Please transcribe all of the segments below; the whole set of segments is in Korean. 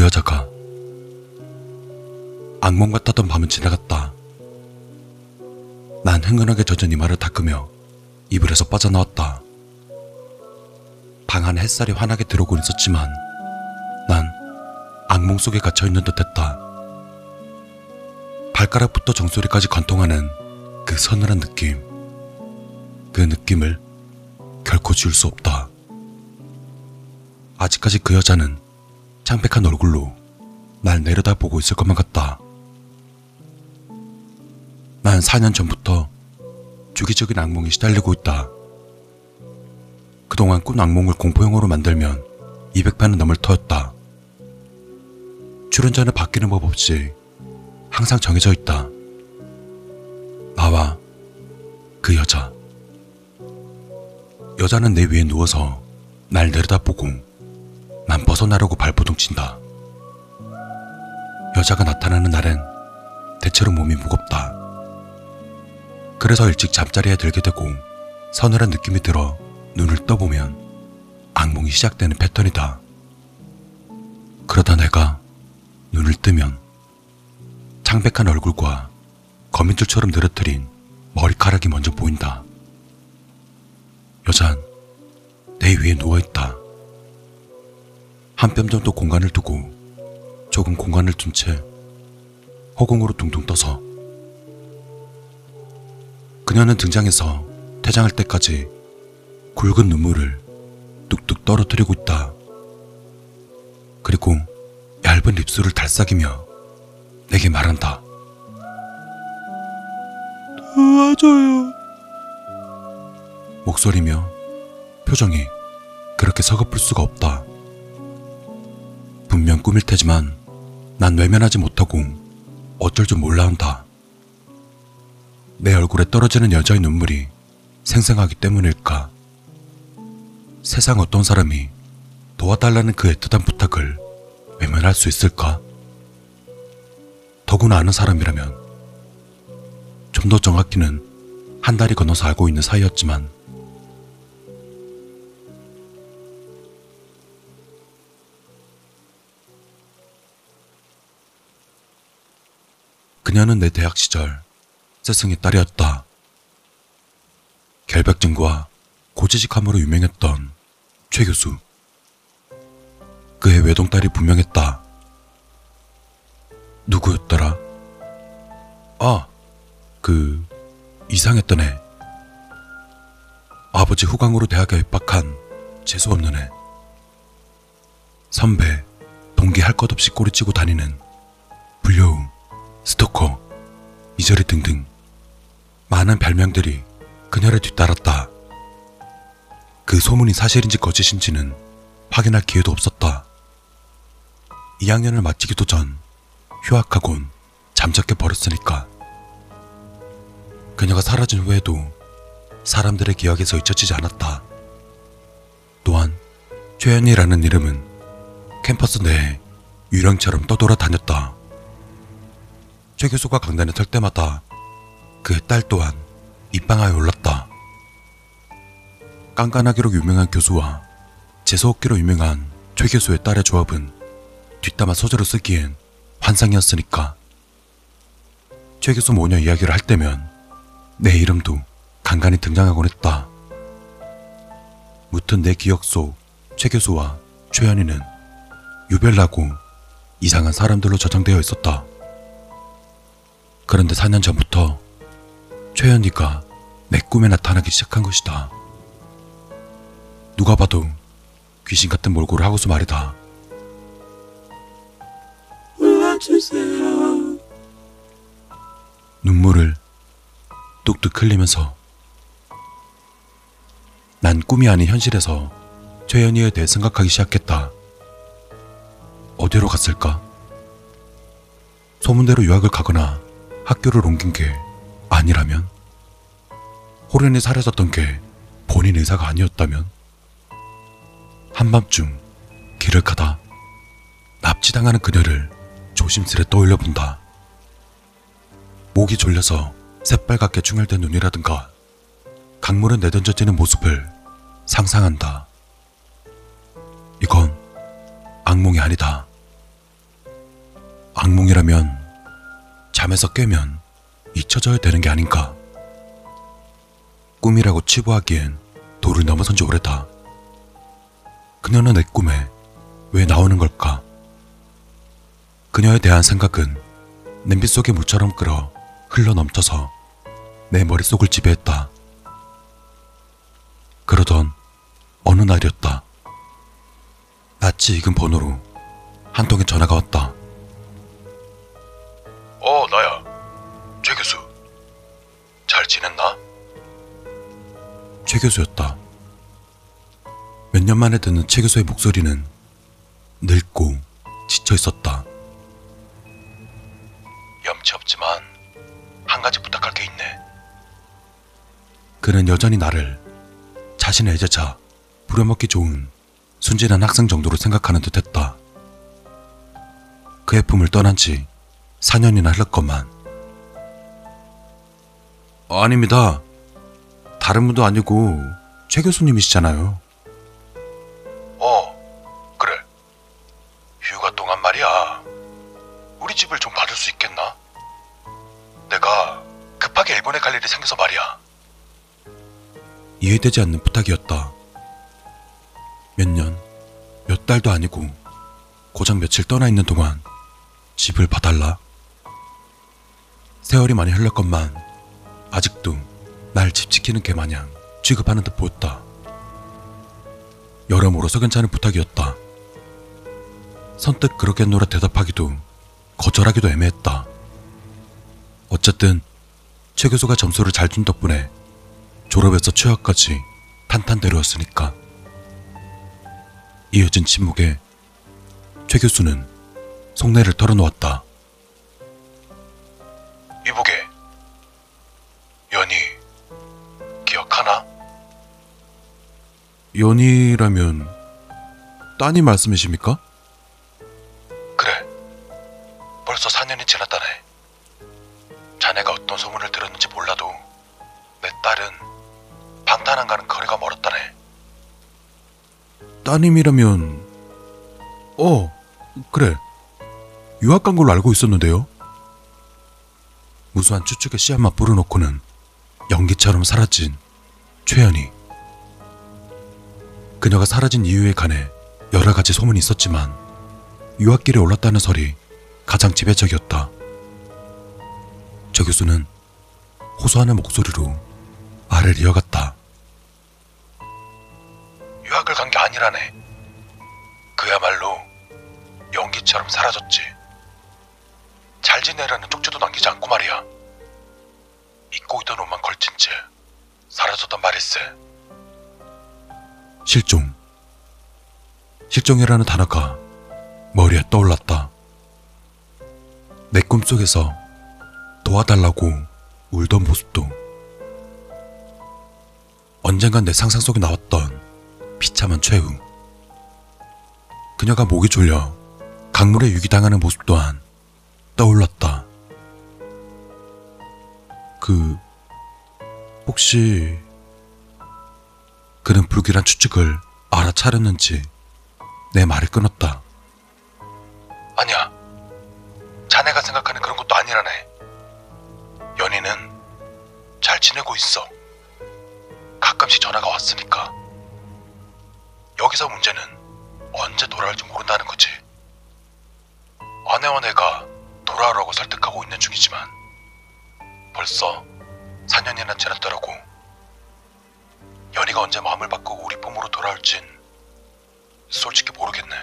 그 여자가 악몽 같았던 밤은 지나갔다. 난 흥건하게 젖은 이마를 닦으며 이불에서 빠져나왔다. 방 안에 햇살이 환하게 들어오고 있었지만 난 악몽 속에 갇혀 있는 듯했다. 발가락부터 정수리까지 관통하는 그 서늘한 느낌. 그 느낌을 결코 지울 수 없다. 아직까지 그 여자는 창백한 얼굴로 날 내려다보고 있을 것만 같다. 난 4년 전부터 주기적인 악몽에 시달리고 있다. 그동안 꾼 악몽을 공포영화로 만들면 200편은 넘을 터였다. 출연자는 바뀌는 법 없이 항상 정해져 있다. 나와 그 여자. 여자는 내 위에 누워서 날 내려다보고 난 벗어나려고 발버둥 친다. 여자가 나타나는 날엔 대체로 몸이 무겁다. 그래서 일찍 잠자리에 들게 되고 서늘한 느낌이 들어 눈을 떠보면 악몽이 시작되는 패턴이다. 그러다 내가 눈을 뜨면 창백한 얼굴과 거미줄처럼 늘어뜨린 머리카락이 먼저 보인다. 여잔 내 위에 누워있다. 한 뼘 정도 공간을 두고 조금 공간을 둔 채 허공으로 둥둥 떠서 그녀는 등장해서 퇴장할 때까지 굵은 눈물을 뚝뚝 떨어뜨리고 있다. 그리고 얇은 입술을 달싹이며 내게 말한다. 도와줘요. 목소리며 표정이 그렇게 서글플 수가 없다. 분명 꿈일 테지만 난 외면하지 못하고 어쩔 줄 몰라 한다. 내 얼굴에 떨어지는 여자의 눈물이 생생하기 때문일까? 세상 어떤 사람이 도와달라는 그 애틋한 부탁을 외면할 수 있을까? 더구나 아는 사람이라면 좀 더 정확히는 한 달이 건너서 알고 있는 사이였지만 그녀는 내 대학 시절 스승의 딸이었다. 결백증과 고지식함으로 유명했던 최 교수. 그의 외동딸이 분명했다. 누구였더라? 아, 그 이상했던 애. 아버지 후광으로 대학에 입학한 재수없는 애. 선배, 동기 할 것 없이 꼬리치고 다니는 불려움, 스토커, 이저리 등등 많은 별명들이 그녀를 뒤따랐다. 그 소문이 사실인지 거짓인지는 확인할 기회도 없었다. 2학년을 마치기도 전 휴학하곤 잠적해 버렸으니까. 그녀가 사라진 후에도 사람들의 기억에서 잊혀지지 않았다. 또한 최연이라는 이름은 캠퍼스 내에 유령처럼 떠돌아 다녔다. 최 교수가 강단에 설 때마다 그의 딸 또한 입방아에 올랐다. 깐깐하기로 유명한 교수와 재수없기로 유명한 최 교수의 딸의 조합은 뒷담화 소재로 쓰기엔 환상이었으니까. 최 교수 모녀 이야기를 할 때면 내 이름도 간간히 등장하곤 했다. 무튼 내 기억 속 최 교수와 최연이는 유별나고 이상한 사람들로 저장되어 있었다. 그런데 4년 전부터 최연이가 내 꿈에 나타나기 시작한 것이다. 누가 봐도 귀신 같은 몰골을 하고서 말이다. 불러주세요. 눈물을 뚝뚝 흘리면서 난 꿈이 아닌 현실에서 최연이에 대해 생각하기 시작했다. 어디로 갔을까? 소문대로 유학을 가거나 학교를 옮긴 게 아니라면? 호련이 사라졌던 게 본인 의사가 아니었다면? 한밤중 길을 가다 납치당하는 그녀를 조심스레 떠올려 본다. 목이 졸려서 새빨갛게 충혈된 눈이라든가 강물은 내던져지는 모습을 상상한다. 이건 악몽이 아니다. 악몽이라면 잠에서 깨면 잊혀져야 되는 게 아닌가. 꿈이라고 치부하기엔 도를 넘어선 지 오래다. 그녀는 내 꿈에 왜 나오는 걸까? 그녀에 대한 생각은 냄비 속의 물처럼 끓어 흘러 넘쳐서 내 머릿속을 지배했다. 그러던 어느 날이었다. 낯이 익은 번호로 한 통의 전화가 왔다. 어, 나야. 최 교수. 잘 지냈나? 최 교수였다. 몇 년 만에 듣는 최 교수의 목소리는 늙고 지쳐 있었다. 염치 없지만 한 가지 부탁할 게 있네. 그는 여전히 나를 자신의 애제자 부려먹기 좋은 순진한 학생 정도로 생각하는 듯 했다. 그의 품을 떠난 지 4년이나 흘렀건만. 어, 아닙니다. 다른 분도 아니고 최 교수님이시잖아요. 어, 그래. 휴가 동안 말이야. 우리 집을 좀 봐줄 수 있겠나? 내가 급하게 일본에 갈 일이 생겨서 말이야. 이해되지 않는 부탁이었다. 몇 년, 몇 달도 아니고 고작 며칠 떠나 있는 동안 집을 봐달라. 세월이 많이 흘렀건만 아직도 날 집 지키는 개 마냥 취급하는 듯 보였다. 여러모로 석연찮은 부탁이었다. 선뜻 그러겠노라 대답하기도 거절하기도 애매했다. 어쨌든 최 교수가 점수를 잘 준 덕분에 졸업에서 취업까지 탄탄대로였으니까. 이어진 침묵에 최 교수는 속내를 털어놓았다. 이보게, 연희, 기억하나? 연희라면 따님 말씀이십니까? 그래, 벌써 4년이 지났다네. 자네가 어떤 소문을 들었는지 몰라도 내 딸은 방탄한가는 거리가 멀었다네. 따님이라면, 어, 그래. 유학 간 걸로 알고 있었는데요. 무수한 추측의 씨앗만 뿌려놓고는 연기처럼 사라진 최연이. 그녀가 사라진 이유에 관해 여러 가지 소문이 있었지만 유학길에 올랐다는 설이 가장 지배적이었다. 저 교수는 호소하는 목소리로 말을 이어갔다. 실종이라는 단어가 머리에 떠올랐다. 내 꿈속에서 도와달라고 울던 모습도 언젠간 내 상상 속에 나왔던 비참한 최후. 그녀가 목이 졸려 강물에 유기당하는 모습 또한 떠올랐다. 그, 혹시, 그는 불길한 추측을 알아차렸는지 내 말을 끊었다. 아니야. 자네가 생각하는 그런 것도 아니라네. 연희는 잘 지내고 있어. 가끔씩 전화가 왔으니까. 여기서 문제는 언제 돌아올지 모른다는 거지. 아내와 내가 돌아오라고 설득하고 있는 중이지만 벌써 4년이나 지났더라고. 연희가 언제 마음을 바꾸고 우리 품으로 돌아올진 솔직히 모르겠네.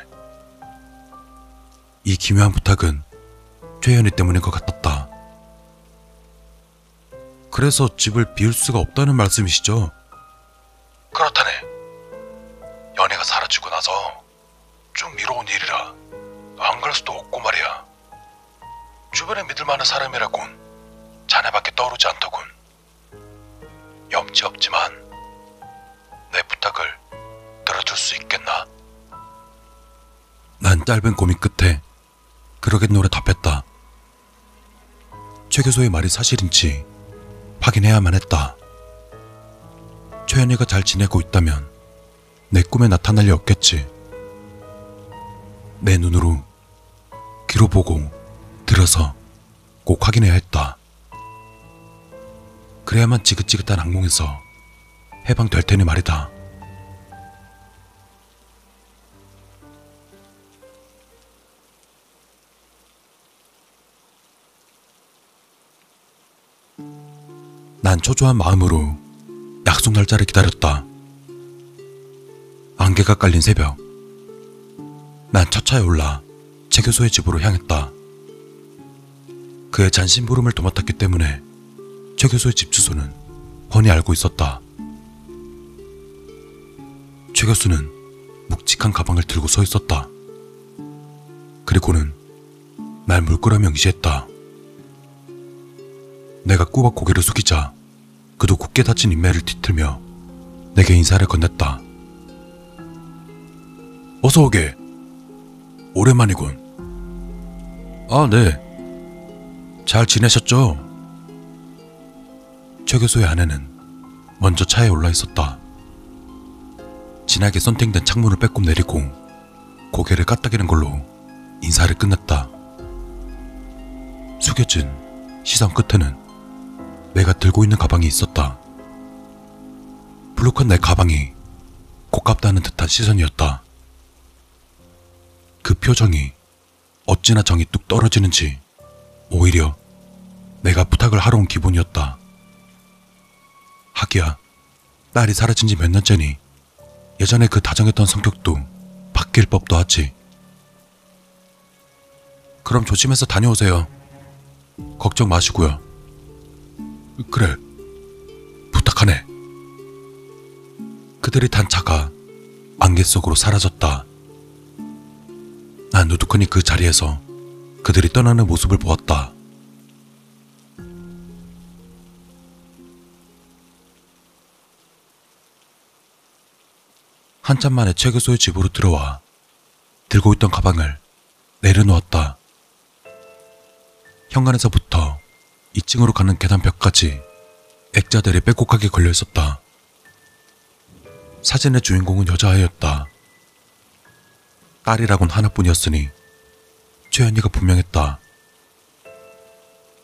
이 기묘한 부탁은 최연희 때문인 것 같았다. 그래서 집을 비울 수가 없다는 말씀이시죠? 그렇다네. 연애가 사라지고 나서 쭉 미뤄온 일이라 안 갈 수도 없고 말이야. 주변에 믿을 만한 사람이라곤 자네밖에 떠오르지 않더군. 염치 없지만 내 부탁을 들어줄 수 있겠나? 난 짧은 고민 끝에 그러겠노래 답했다. 최 교수의 말이 사실인지 확인해야만 했다. 최연이가 잘 지내고 있다면 내 꿈에 나타날 리 없겠지. 내 눈으로 귀로 보고 들어서 꼭 확인해야 했다. 그래야만 지긋지긋한 악몽에서 해방될 테니 말이다. 난 초조한 마음으로 약속 날짜를 기다렸다. 안개가 깔린 새벽. 난 첫 차에 올라 최 교수의 집으로 향했다. 그의 잔심부름을 도맡았기 때문에 최 교수의 집 주소는 훤히 알고 있었다. 최 교수는 묵직한 가방을 들고 서 있었다. 그리고는 날 물끄러미 응시했다. 내가 꾸벅 고개를 숙이자 그도 굳게 닫힌 인매를 뒤틀며 내게 인사를 건넸다. 어서 오게. 오랜만이군. 아, 네. 잘 지내셨죠? 최 교수의 아내는 먼저 차에 올라 있었다. 진하게 선팅된 창문을 빼꼼 내리고 고개를 까딱이는 걸로 인사를 끝냈다. 숙여진 시선 끝에는 내가 들고 있는 가방이 있었다. 불룩한 내 가방이 고깝다는 듯한 시선이었다. 그 표정이 어찌나 정이 뚝 떨어지는지 오히려 내가 부탁을 하러 온 기분이었다. 하기야 딸이 사라진 지 몇 년째니 예전에 그 다정했던 성격도 바뀔 법도 하지. 그럼 조심해서 다녀오세요. 걱정 마시고요. 그래. 부탁하네. 그들이 탄 차가 안개 속으로 사라졌다. 난 누두커니 그 자리에서 그들이 떠나는 모습을 보았다. 한참 만에 최 교수의 집으로 들어와 들고 있던 가방을 내려놓았다. 현관에서부터 2층으로 가는 계단 벽까지 액자들이 빼곡하게 걸려 있었다. 사진의 주인공은 여자아이였다. 딸이라곤 하나뿐이었으니 최연이가 분명했다.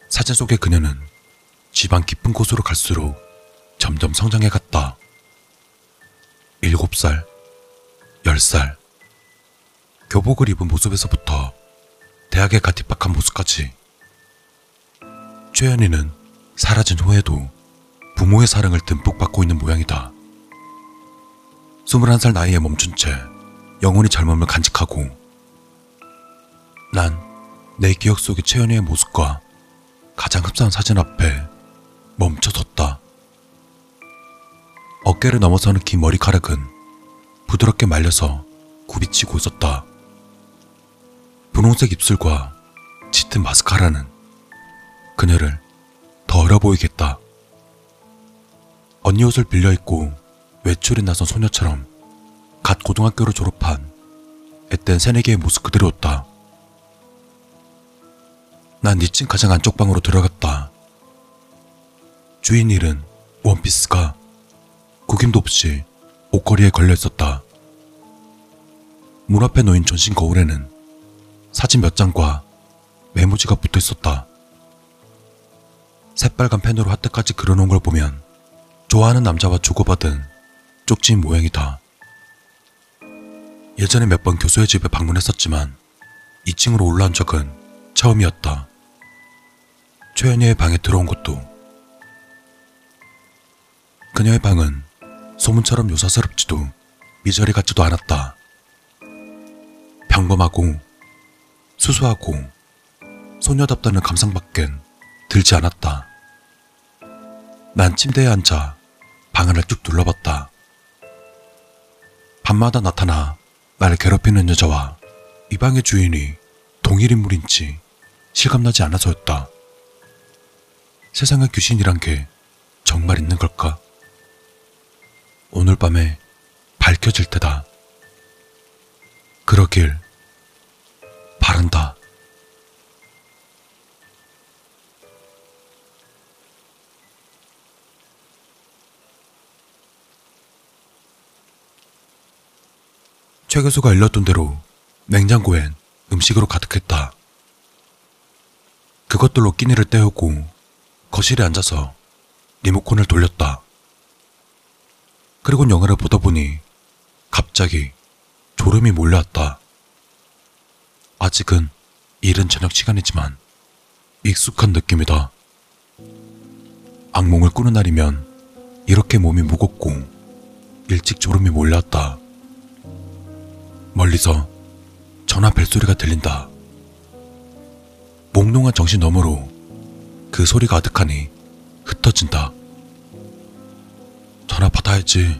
사진 속의 그녀는 집안 깊은 곳으로 갈수록 점점 성장해 갔다. 일곱 살, 열 살, 교복을 입은 모습에서부터 대학에 갓 입학한 모습까지 최연이는 사라진 후에도 부모의 사랑을 듬뿍 받고 있는 모양이다. 21살 나이에 멈춘 채 영원히 젊음을 간직하고 난 내 기억 속의 최연이의 모습과 가장 흡사한 사진 앞에 멈춰섰다. 어깨를 넘어서는 긴 머리카락은 부드럽게 말려서 굽이치고 있었다. 분홍색 입술과 짙은 마스카라는 그녀를 더 어려 보이겠다. 언니 옷을 빌려 입고 외출에 나선 소녀처럼 갓 고등학교를 졸업한 앳된 새내기의 모습 그대로였다. 난 2층 가장 안쪽 방으로 들어갔다. 주인 일은 원피스가 구김도 없이 옷걸이에 걸려 있었다. 문 앞에 놓인 전신 거울에는 사진 몇 장과 메모지가 붙어 있었다. 새빨간 펜으로 하트까지 그려놓은 걸 보면 좋아하는 남자와 주고받은 쪽지인 모양이다. 예전에 몇 번 교수의 집에 방문했었지만 2층으로 올라온 적은 처음이었다. 최연이의 방에 들어온 것도 그녀의 방은 소문처럼 요사스럽지도 미저리 같지도 않았다. 평범하고 수수하고 소녀답다는 감상밖엔 들지 않았다. 난 침대에 앉아 방안을 쭉 둘러봤다. 밤마다 나타나 날 괴롭히는 여자와 이 방의 주인이 동일 인물인지 실감나지 않아서였다. 세상에 귀신이란 게 정말 있는 걸까? 오늘 밤에 밝혀질 테다. 그러길 바란다. 최 교수가 일렀던 대로 냉장고엔 음식으로 가득했다. 그것들로 끼니를 때우고 거실에 앉아서 리모컨을 돌렸다. 그리고 영화를 보다 보니 갑자기 졸음이 몰려왔다. 아직은 이른 저녁 시간이지만 익숙한 느낌이다. 악몽을 꾸는 날이면 이렇게 몸이 무겁고 일찍 졸음이 몰려왔다. 멀리서 전화 벨소리가 들린다. 몽롱한 정신 너머로 그 소리가 아득하니 흩어진다. 전화 받아야지.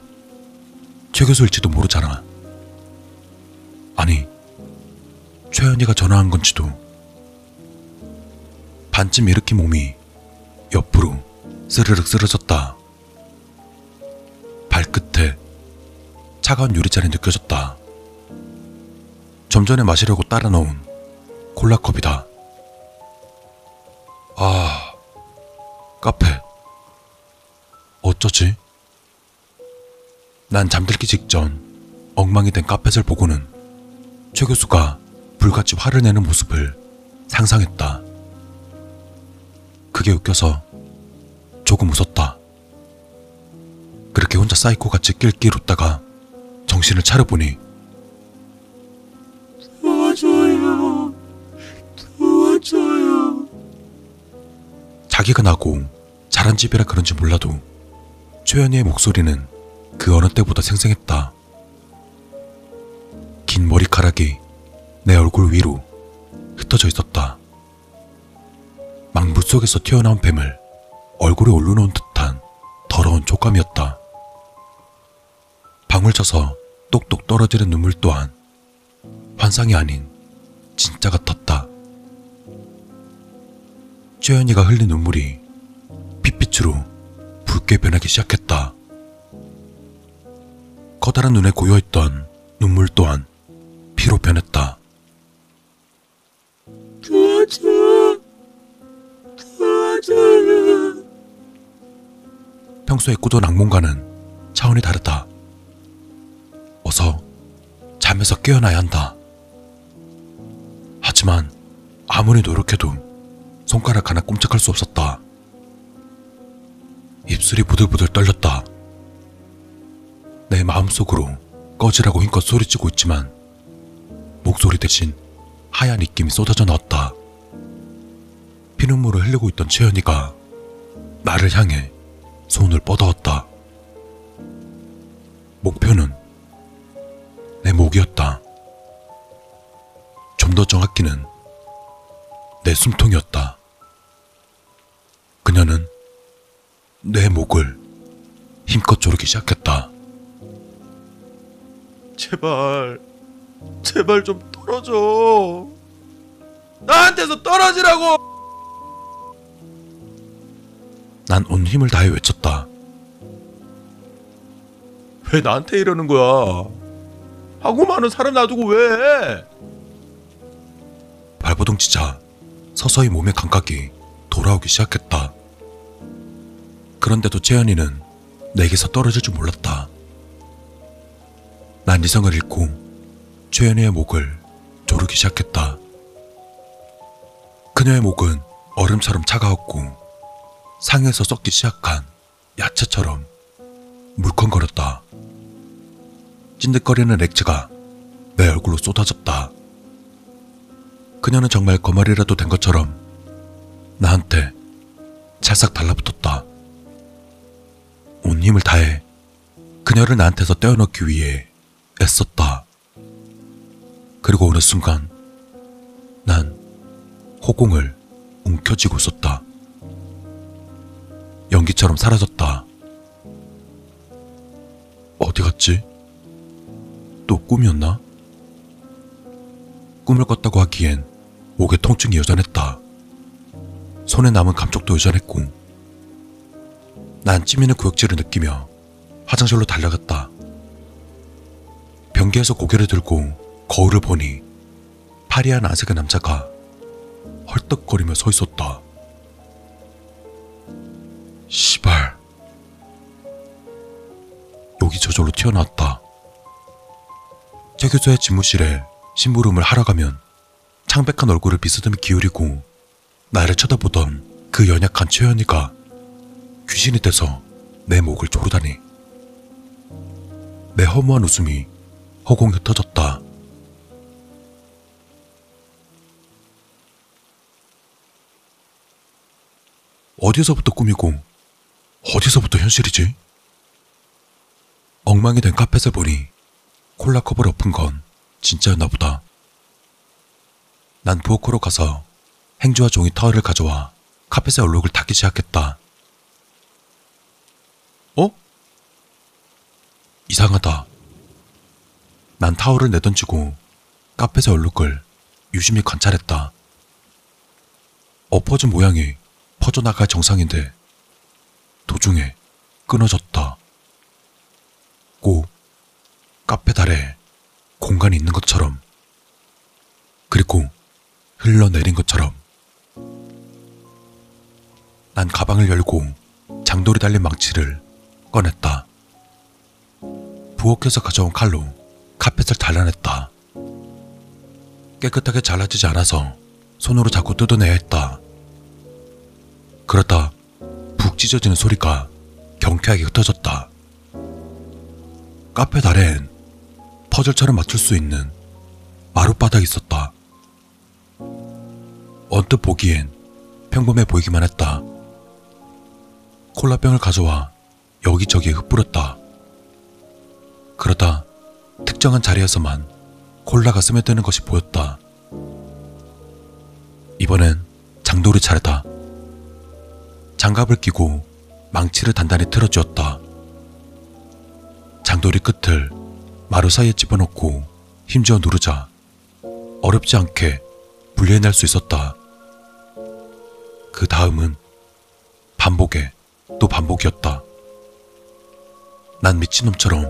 최 교수일지도 모르잖아. 아니, 최연이가 전화한 건지도. 반쯤 일으킨 몸이 옆으로 스르륵 쓰러졌다. 발끝에 차가운 유리잔이 느껴졌다. 좀 전에 마시려고 따라 넣은 콜라컵이다. 아, 카페. 어쩌지? 난 잠들기 직전 엉망이 된 카펫을 보고는 최 교수가 불같이 화를 내는 모습을 상상했다. 그게 웃겨서 조금 웃었다. 그렇게 혼자 사이코같이 낄낄 웃다가 정신을 차려보니 자기가 나고 자란 집이라 그런지 몰라도 최연이의 목소리는 그 어느 때보다 생생했다. 긴 머리카락이 내 얼굴 위로 흩어져 있었다. 망부 속에서 튀어나온 뱀을 얼굴에 올려놓은 듯한 더러운 촉감이었다. 방울 쳐서 똑똑 떨어지는 눈물 또한 환상이 아닌 진짜 같았다. 최연이가 흘린 눈물이 핏빛으로 붉게 변하기 시작했다. 커다란 눈에 고여있던 눈물 또한 피로 변했다. 도와줘. 도와줘요. 평소에 꾸던 악몽과는 차원이 다르다. 어서 잠에서 깨어나야 한다. 하지만 아무리 노력해도 손가락 하나 꼼짝할 수 없었다. 입술이 부들부들 떨렸다. 내 마음속으로 꺼지라고 힘껏 소리치고 있지만 목소리 대신 하얀 입김이 쏟아져 나왔다. 피눈물을 흘리고 있던 채연이가 나를 향해 손을 뻗어왔다. 목표는 내 목이었다. 좀 더 정확히는 내 숨통이었다. 그녀는 내 목을 힘껏 조르기 시작했다. 제발. 제발 좀 떨어져. 나한테서 떨어지라고. 난 온 힘을 다해 외쳤다. 왜 나한테 이러는 거야? 하고 많은 사람 놔두고 왜? 발버둥 치자 서서히 몸의 감각이 돌아오기 시작했다. 그런데도 채연이는 내게서 떨어질 줄 몰랐다. 난 이성을 잃고 채연이의 목을 조르기 시작했다. 그녀의 목은 얼음처럼 차가웠고 상에서 썩기 시작한 야채처럼 물컹거렸다. 찐득거리는 액체가 내 얼굴로 쏟아졌다. 그녀는 정말 거말이라도 된 것처럼 나한테 찰싹 달라붙었다. 온 힘을 다해 그녀를 나한테서 떼어놓기 위해 애썼다. 그리고 어느 순간 난 호공을 움켜쥐고 있었다. 연기처럼 사라졌다. 어디 갔지? 또 꿈이었나? 꿈을 꿨다고 하기엔 목에 통증이 여전했다. 손에 남은 감쪽도 여전했고, 난 찌미는 구역질을 느끼며 화장실로 달려갔다. 변기에서 고개를 들고 거울을 보니 파리한 아색의 남자가 헐떡거리며 서 있었다. 시발. 욕이 저절로 튀어나왔다. 최 교수의 집무실에 심부름을 하러 가면 창백한 얼굴을 비스듬히 기울이고 나를 쳐다보던 그 연약한 최연이가 귀신이 돼서 내 목을 조르다니. 내 허무한 웃음이 허공 흩어졌다. 어디서부터 꿈이고 어디서부터 현실이지? 엉망이 된 카펫을 보니 콜라 컵을 엎은 건 진짜였나 보다. 난 부엌으로 가서 행주와 종이 타월을 가져와 카펫에 얼룩을 닦기 시작했다. 어? 이상하다. 난 타월을 내던지고 카펫의 얼룩을 유심히 관찰했다. 엎어진 모양이 퍼져나갈 정상인데 도중에 끊어졌다. 꼭 카펫 아래 공간이 있는 것처럼 그리고 흘러내린 것처럼 난 가방을 열고 장돌이 달린 망치를 꺼냈다. 부엌에서 가져온 칼로 카펫을 잘라냈다. 깨끗하게 잘라지지 않아서 손으로 자꾸 뜯어내야 했다. 그러다 푹 찢어지는 소리가 경쾌하게 흩어졌다. 카펫 아래엔 퍼즐처럼 맞출 수 있는 마룻바닥이 있었다. 언뜻 보기엔 평범해 보이기만 했다. 콜라병을 가져와 여기저기에 흩뿌렸다. 그러다 특정한 자리에서만 콜라가 스며드는 것이 보였다. 이번엔 장돌이 차례다. 장갑을 끼고 망치를 단단히 틀어주었다. 장돌이 끝을 마루 사이에 집어넣고 힘주어 누르자 어렵지 않게 분리해낼 수 있었다. 그 다음은 반복에 또 반복이었다. 난 미친놈처럼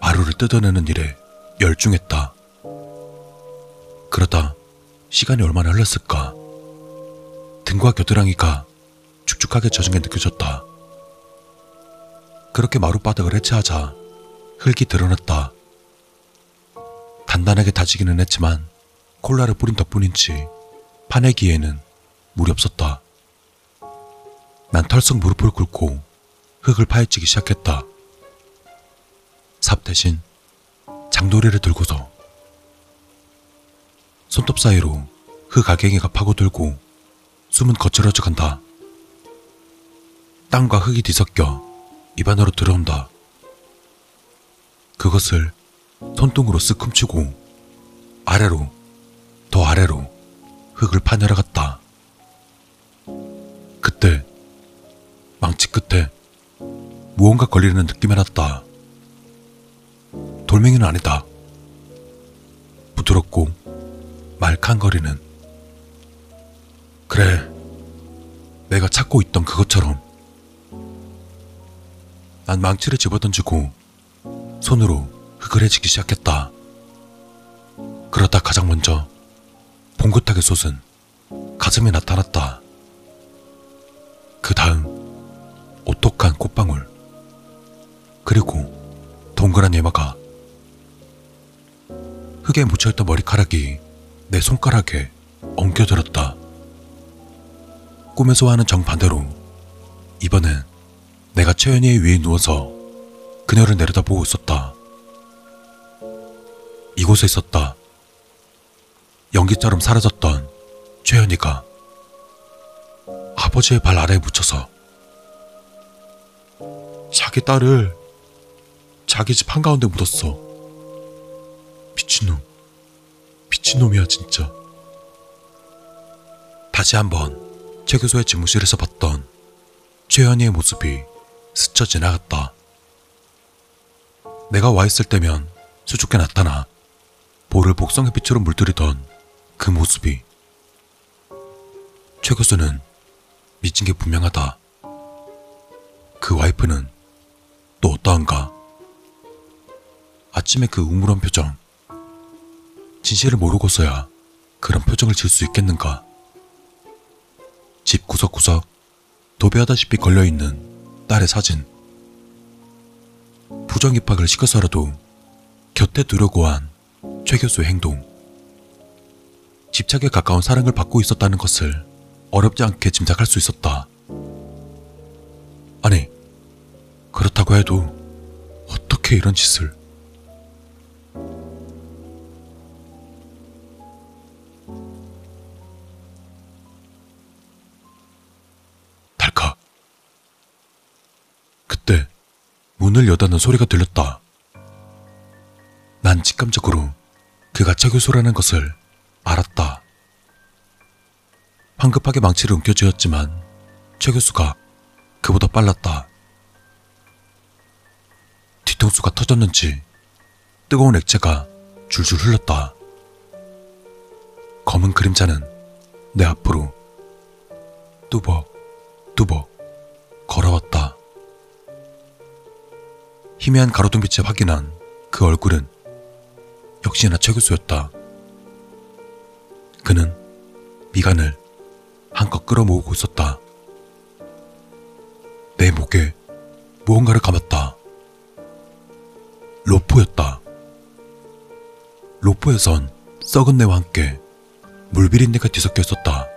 마루를 뜯어내는 일에 열중했다. 그러다 시간이 얼마나 흘렀을까? 등과 겨드랑이가 축축하게 젖은 게 느껴졌다. 그렇게 마룻바닥을 해체하자 흙이 드러났다. 단단하게 다지기는 했지만 콜라를 뿌린 덕분인지 파내기에는 물이 없었다. 난 털썩 무릎을 꿇고 흙을 파헤치기 시작했다. 삽 대신 장도리를 들고서 손톱 사이로 흙 아갱이가 파고들고 숨은 거칠어져 간다. 땅과 흙이 뒤섞여 입안으로 들어온다. 그것을 손등으로 쓱 훔치고 아래로 더 아래로 흙을 파내려갔다. 무언가 걸리는 느낌이 났다. 돌멩이는 아니다. 부드럽고 말캉거리는 그래 내가 찾고 있던 그것처럼 난 망치를 집어던지고 손으로 흙을 해지기 시작했다. 그러다 가장 먼저 봉긋하게 솟은 가슴이 나타났다. 그 다음 동그란 예마가 흙에 묻혀있던 머리카락이 내 손가락에 엉겨들었다. 꿈에서 하는 정반대로 이번엔 내가 최연이의 위에 누워서 그녀를 내려다보고 있었다. 이곳에 있었다. 연기처럼 사라졌던 최연이가 아버지의 발 아래에 묻혀서 자기 딸을 자기 집 한가운데 묻었어. 미친놈. 미친놈이야, 진짜. 다시 한번 최 교수의 집무실에서 봤던 최연이의 모습이 스쳐 지나갔다. 내가 와 있을 때면 수줍게 나타나 볼을 복성의 빛으로 물들이던 그 모습이 최 교수는 미친 게 분명하다. 그 와이프는 또 어떠한가? 아침에 그 우물한 표정. 진실을 모르고서야 그런 표정을 지을 수 있겠는가? 집 구석구석 도배하다시피 걸려있는 딸의 사진. 부정 입학을 시켜서라도 곁에 두려고 한 최 교수의 행동. 집착에 가까운 사랑을 받고 있었다는 것을 어렵지 않게 짐작할 수 있었다. 아니, 그렇다고 해도 어떻게 이런 짓을? 그때 문을 여다는 소리가 들렸다. 난 직감적으로 그가 차 교수라는 것을 알았다. 황급하게 망치를 움켜쥐었지만 최 교수가 그보다 빨랐다. 뒤통수가 터졌는지 뜨거운 액체가 줄줄 흘렀다. 검은 그림자는 내 앞으로 뚜벅 뚜벅 걸어왔다. 희미한 가로등빛에 확인한 그 얼굴은 역시나 최 교수였다. 그는 미간을 한껏 끌어모으고 있었다. 내 목에 무언가를 감았다. 로포였다. 로포에선 썩은 내와 함께 물비린내가 뒤섞여 있었다.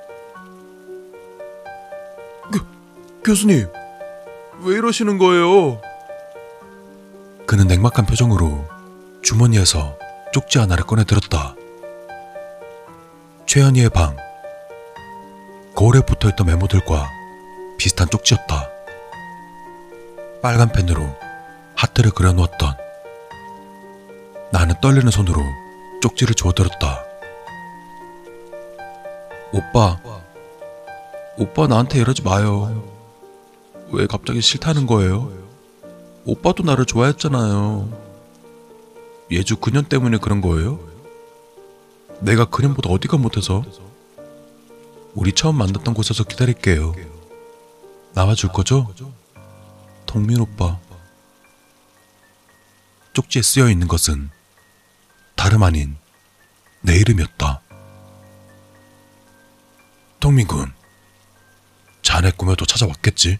교수님, 왜 이러시는 거예요? 그는 냉막한 표정으로 주머니에서 쪽지 하나를 꺼내 들었다. 최현희의 방. 거울에 붙어 있던 메모들과 비슷한 쪽지였다. 빨간 펜으로 하트를 그려놓았던. 나는 떨리는 손으로 쪽지를 주워들었다. 오빠, 오빠 나한테 이러지 마요. 왜 갑자기 싫다는 거예요? 오빠도 나를 좋아했잖아요. 예주 그년 때문에 그런 거예요? 내가 그년보다 어디가 못해서? 우리 처음 만났던 곳에서 기다릴게요. 나와줄 거죠? 동민 오빠. 쪽지에 쓰여 있는 것은 다름 아닌 내 이름이었다. 동민군, 자네 꿈에도 찾아왔겠지?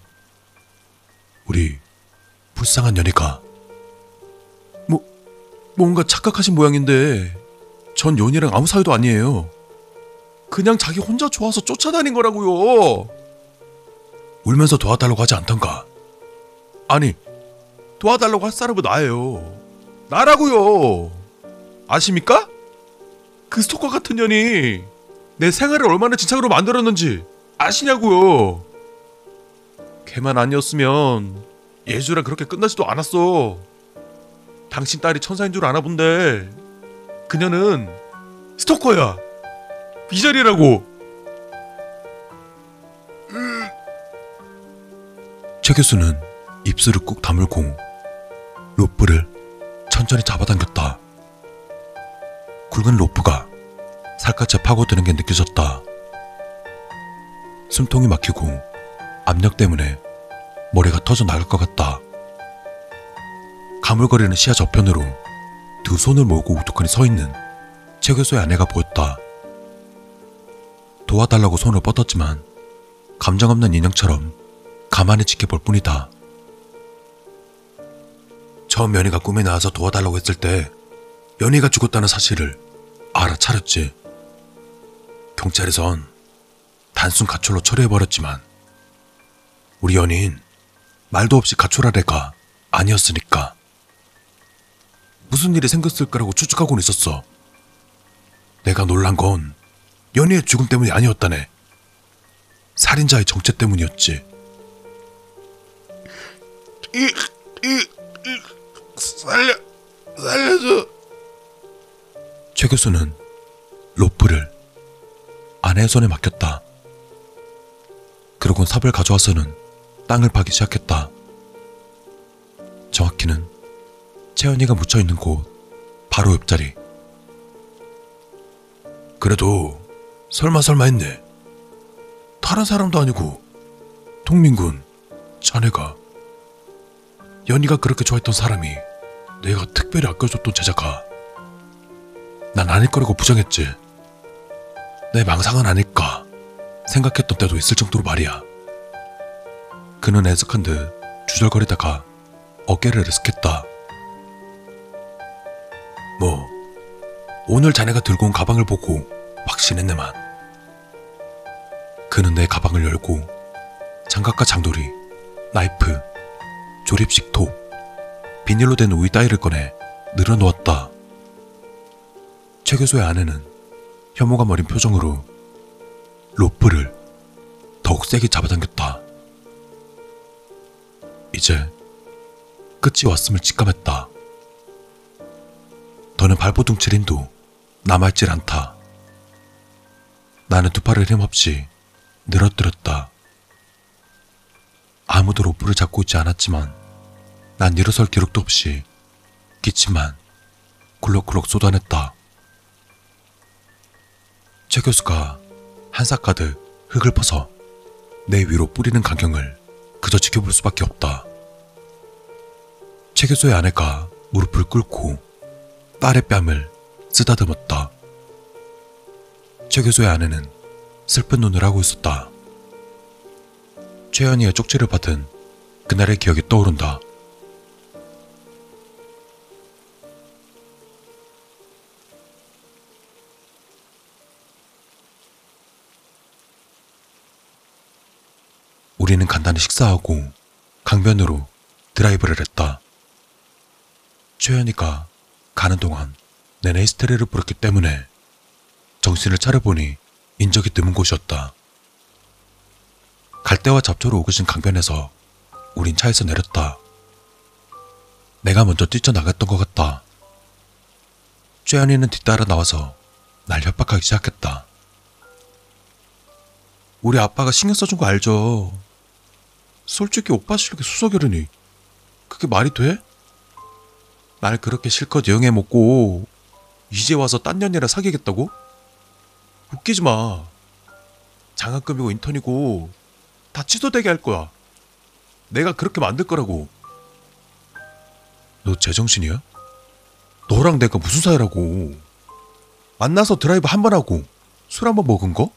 우리 불쌍한 연희가 뭐 뭔가 착각하신 모양인데 전 연희랑 아무 사이도 아니에요. 그냥 자기 혼자 좋아서 쫓아다닌 거라고요. 울면서 도와달라고 하지 않던가. 아니 도와달라고 할 사람은 나예요. 나라고요. 아십니까? 그 스토커 같은 년이 내 생활을 얼마나 진창으로 만들었는지 아시냐고요. 걔만 아니었으면 예주랑 그렇게 끝나지도 않았어. 당신 딸이 천사인 줄 아나 본데 그녀는 스토커야. 비자리라고. 최 교수는 입술을 꾹 다물고 로프를 천천히 잡아당겼다. 굵은 로프가 살갗에 파고드는 게 느껴졌다. 숨통이 막히고 압력 때문에 머리가 터져 나갈 것 같다. 가물거리는 시야 저편으로 두 손을 모으고 우두커니 서 있는 최 교수의 아내가 보였다. 도와달라고 손을 뻗었지만 감정 없는 인형처럼 가만히 지켜볼 뿐이다. 처음 연희가 꿈에 나와서 도와달라고 했을 때 연희가 죽었다는 사실을 알아차렸지. 경찰에선 단순 가출로 처리해버렸지만 우리 연인 말도 없이 가출할 애가 아니었으니까 무슨 일이 생겼을 거라고 추측하고는 있었어. 내가 놀란 건 연희의 죽음 때문이 아니었다네. 살인자의 정체 때문이었지. 이, 이, 이, 살려, 살려줘. 최 교수는 로프를 아내의 손에 맡겼다. 그러곤 삽을 가져와서는 땅을 파기 시작했다. 정확히는 채연이가 묻혀 있는 곳 바로 옆자리. 그래도 설마 설마 했네. 다른 사람도 아니고 동민군 자네가 연희가 그렇게 좋아했던 사람이 내가 특별히 아껴줬던 제자가 난 아닐 거라고 부정했지. 내 망상은 아닐까 생각했던 때도 있을 정도로 말이야. 그는 애석한 듯 주절거리다가 어깨를 으쓱했다. 뭐 오늘 자네가 들고 온 가방을 보고 확신했네만. 그는 내 가방을 열고 장갑과 장도리, 나이프, 조립식 톱, 비닐로 된 우유 따위를 꺼내 늘어놓았다. 최 교수의 아내는 혐오가 머린 표정으로 로프를 더욱 세게 잡아당겼다. 이제 끝이 왔음을 직감했다. 더는 발버둥칠 힘도 남아있질 않다. 나는 두 팔을 힘없이 늘어뜨렸다. 아무도 로프를 잡고 있지 않았지만 난 일어설 기록도 없이 기침만 굴럭굴럭 쏟아냈다. 최 교수가 한싹 가득 흙을 퍼서 내 위로 뿌리는 광경을 그저 지켜볼 수밖에 없다. 최 교수의 아내가 무릎을 꿇고 딸의 뺨을 쓰다듬었다. 최 교수의 아내는 슬픈 눈을 하고 있었다. 최연이의 쪽지를 받은 그날의 기억이 떠오른다. 우리는 간단히 식사하고 강변으로 드라이브를 했다. 최연이가 가는 동안 내내 히스테리를 부렸기 때문에 정신을 차려보니 인적이 드문 곳이었다. 갈대와 잡초로 오그신 강변에서 우린 차에서 내렸다. 내가 먼저 뛰쳐나갔던 것 같다. 최연이는 뒤따라 나와서 날 협박하기 시작했다. 우리 아빠가 신경 써준 거 알죠? 솔직히 오빠 실력이 수석이라니 그게 말이 돼? 날 그렇게 실컷 여행해 먹고 이제 와서 딴 년이랑 사귀겠다고? 웃기지 마. 장학금이고 인턴이고 다 취소되게 할 거야. 내가 그렇게 만들 거라고. 너 제정신이야? 너랑 내가 무슨 사이라고? 만나서 드라이브 한 번 하고 술 한 번 먹은 거?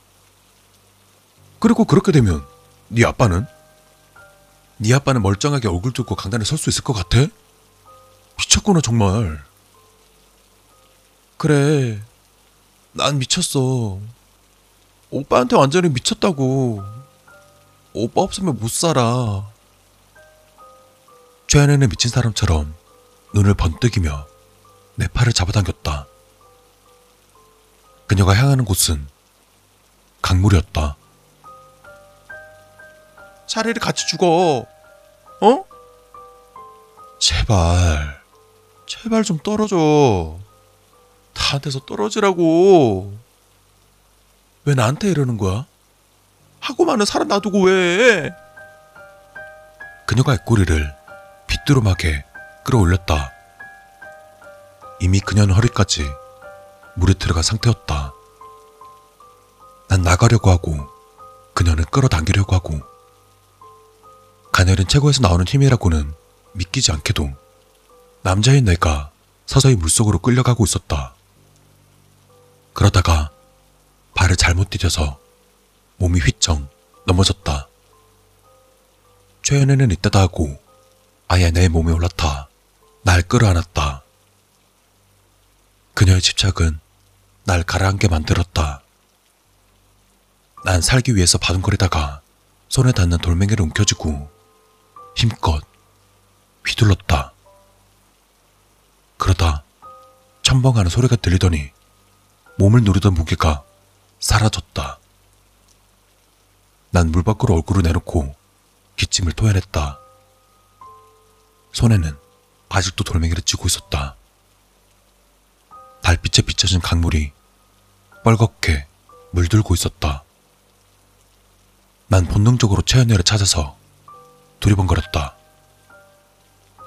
그리고 그렇게 되면 네 아빠는? 네 아빠는 멀쩡하게 얼굴 들고 강단에 설 수 있을 것 같아? 미쳤구나 정말. 그래, 난 미쳤어. 오빠한테 완전히 미쳤다고. 오빠 없으면 못 살아. 최연애는 미친 사람처럼 눈을 번뜩이며 내 팔을 잡아당겼다. 그녀가 향하는 곳은 강물이었다. 차라리 같이 죽어. 어? 제발, 제발 좀 떨어져. 다한테서 떨어지라고. 왜 나한테 이러는 거야? 하고 많은 사람 놔두고 왜? 그녀가 입꼬리를 빗두름하게 끌어올렸다. 이미 그녀는 허리까지 물에 들어간 상태였다. 난 나가려고 하고 그녀는 끌어당기려고 하고 가늘은 최고에서 나오는 힘이라고는 믿기지 않게도 남자인 내가 서서히 물속으로 끌려가고 있었다. 그러다가 발을 잘못 디뎌서 몸이 휘청 넘어졌다. 최연애는 이따다 하고 아예 내 몸에 올라타 날 끌어안았다. 그녀의 집착은 날 가라앉게 만들었다. 난 살기 위해서 바둥거리다가 손에 닿는 돌멩이를 움켜쥐고 힘껏 휘둘렀다. 그러다 첨벙하는 소리가 들리더니 몸을 누르던 무게가 사라졌다. 난 물 밖으로 얼굴을 내놓고 기침을 토해냈다. 손에는 아직도 돌멩이를 쥐고 있었다. 달빛에 비춰진 강물이 뻘겋게 물들고 있었다. 난 본능적으로 최연애를 찾아서 두리번거렸다.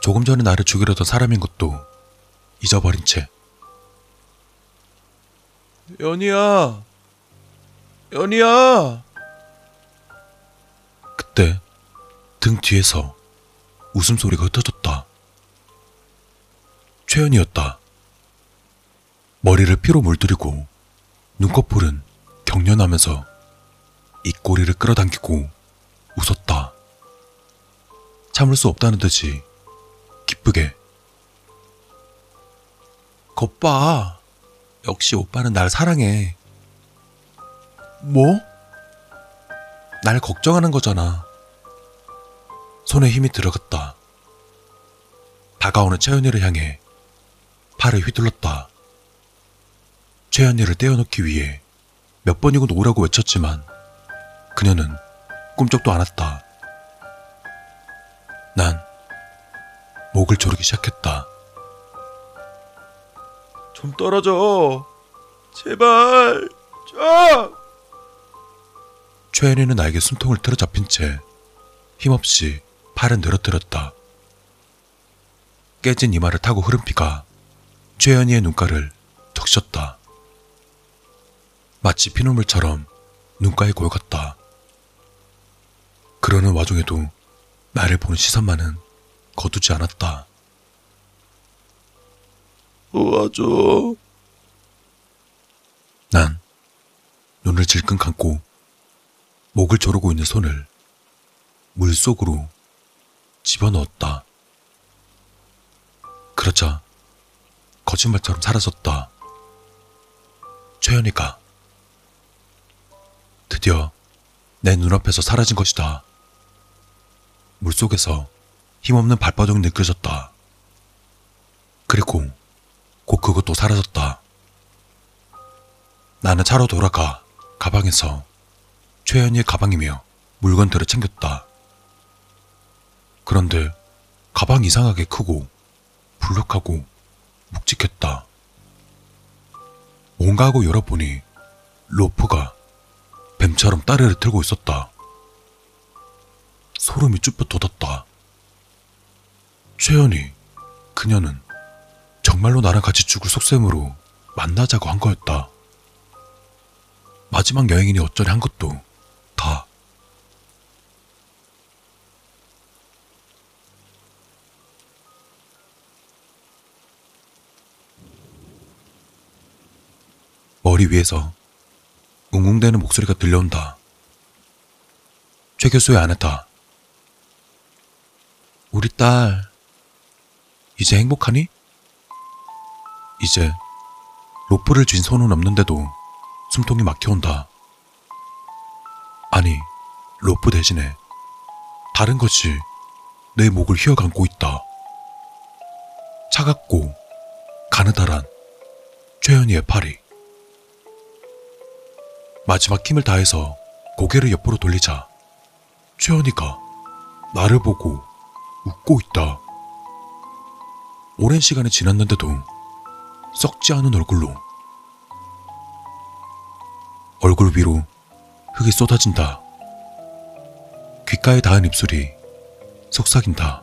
조금 전에 나를 죽이려던 사람인 것도 잊어버린 채 연희야, 연희야. 그때 등 뒤에서 웃음소리가 흩어졌다. 최연이었다. 머리를 피로 물들이고 눈꺼풀은 경련하면서 입꼬리를 끌어당기고 웃었다. 참을 수 없다는 듯이 기쁘게. 겉봐. 역시 오빠는 날 사랑해. 뭐? 날 걱정하는 거잖아. 손에 힘이 들어갔다. 다가오는 채연이를 향해 팔을 휘둘렀다. 채연이를 떼어놓기 위해 몇 번이고 놓으라고 외쳤지만 그녀는 꿈쩍도 않았다. 난 목을 조르기 시작했다. 좀 떨어져. 제발. 좀. 최연이는 나에게 숨통을 틀어 잡힌 채 힘없이 팔을 늘어뜨렸다. 깨진 이마를 타고 흐른 피가 최연이의 눈가를 적셨다. 마치 피눈물처럼 눈가에 고여갔다. 그러는 와중에도 나를 보는 시선만은 거두지 않았다. 도와줘. 난 눈을 질끈 감고 목을 조르고 있는 손을 물 속으로 집어넣었다. 그러자 거짓말처럼 사라졌다. 최연이가 드디어 내 눈앞에서 사라진 것이다. 물속에서 힘없는 발바닥이 느껴졌다. 그리고 곧 그것도 사라졌다. 나는 차로 돌아가 가방에서 최연이의 가방이며 물건들을 챙겼다. 그런데 가방 이상하게 크고 불룩하고 묵직했다. 뭔가 하고 열어보니 로프가 뱀처럼 따르르 들고 있었다. 소름이 쭈뼛 돋았다. 최연이, 그녀는 정말로 나랑 같이 죽을 속셈으로 만나자고 한 거였다. 마지막 여행이니 어쩌리 한 것도 다 머리 위에서 웅웅대는 목소리가 들려온다. 최 교수의 아내다. 우리 딸, 이제 행복하니? 이제 로프를 쥔 손은 없는데도 숨통이 막혀온다. 아니, 로프 대신에 다른 것이 내 목을 휘어감고 있다. 차갑고 가느다란 최연이의 팔이. 마지막 힘을 다해서 고개를 옆으로 돌리자 최연이가 나를 보고 웃고 있다. 오랜 시간이 지났는데도 썩지 않은 얼굴로 얼굴 위로 흙이 쏟아진다. 귓가에 닿은 입술이 속삭인다.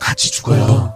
같이 죽어요.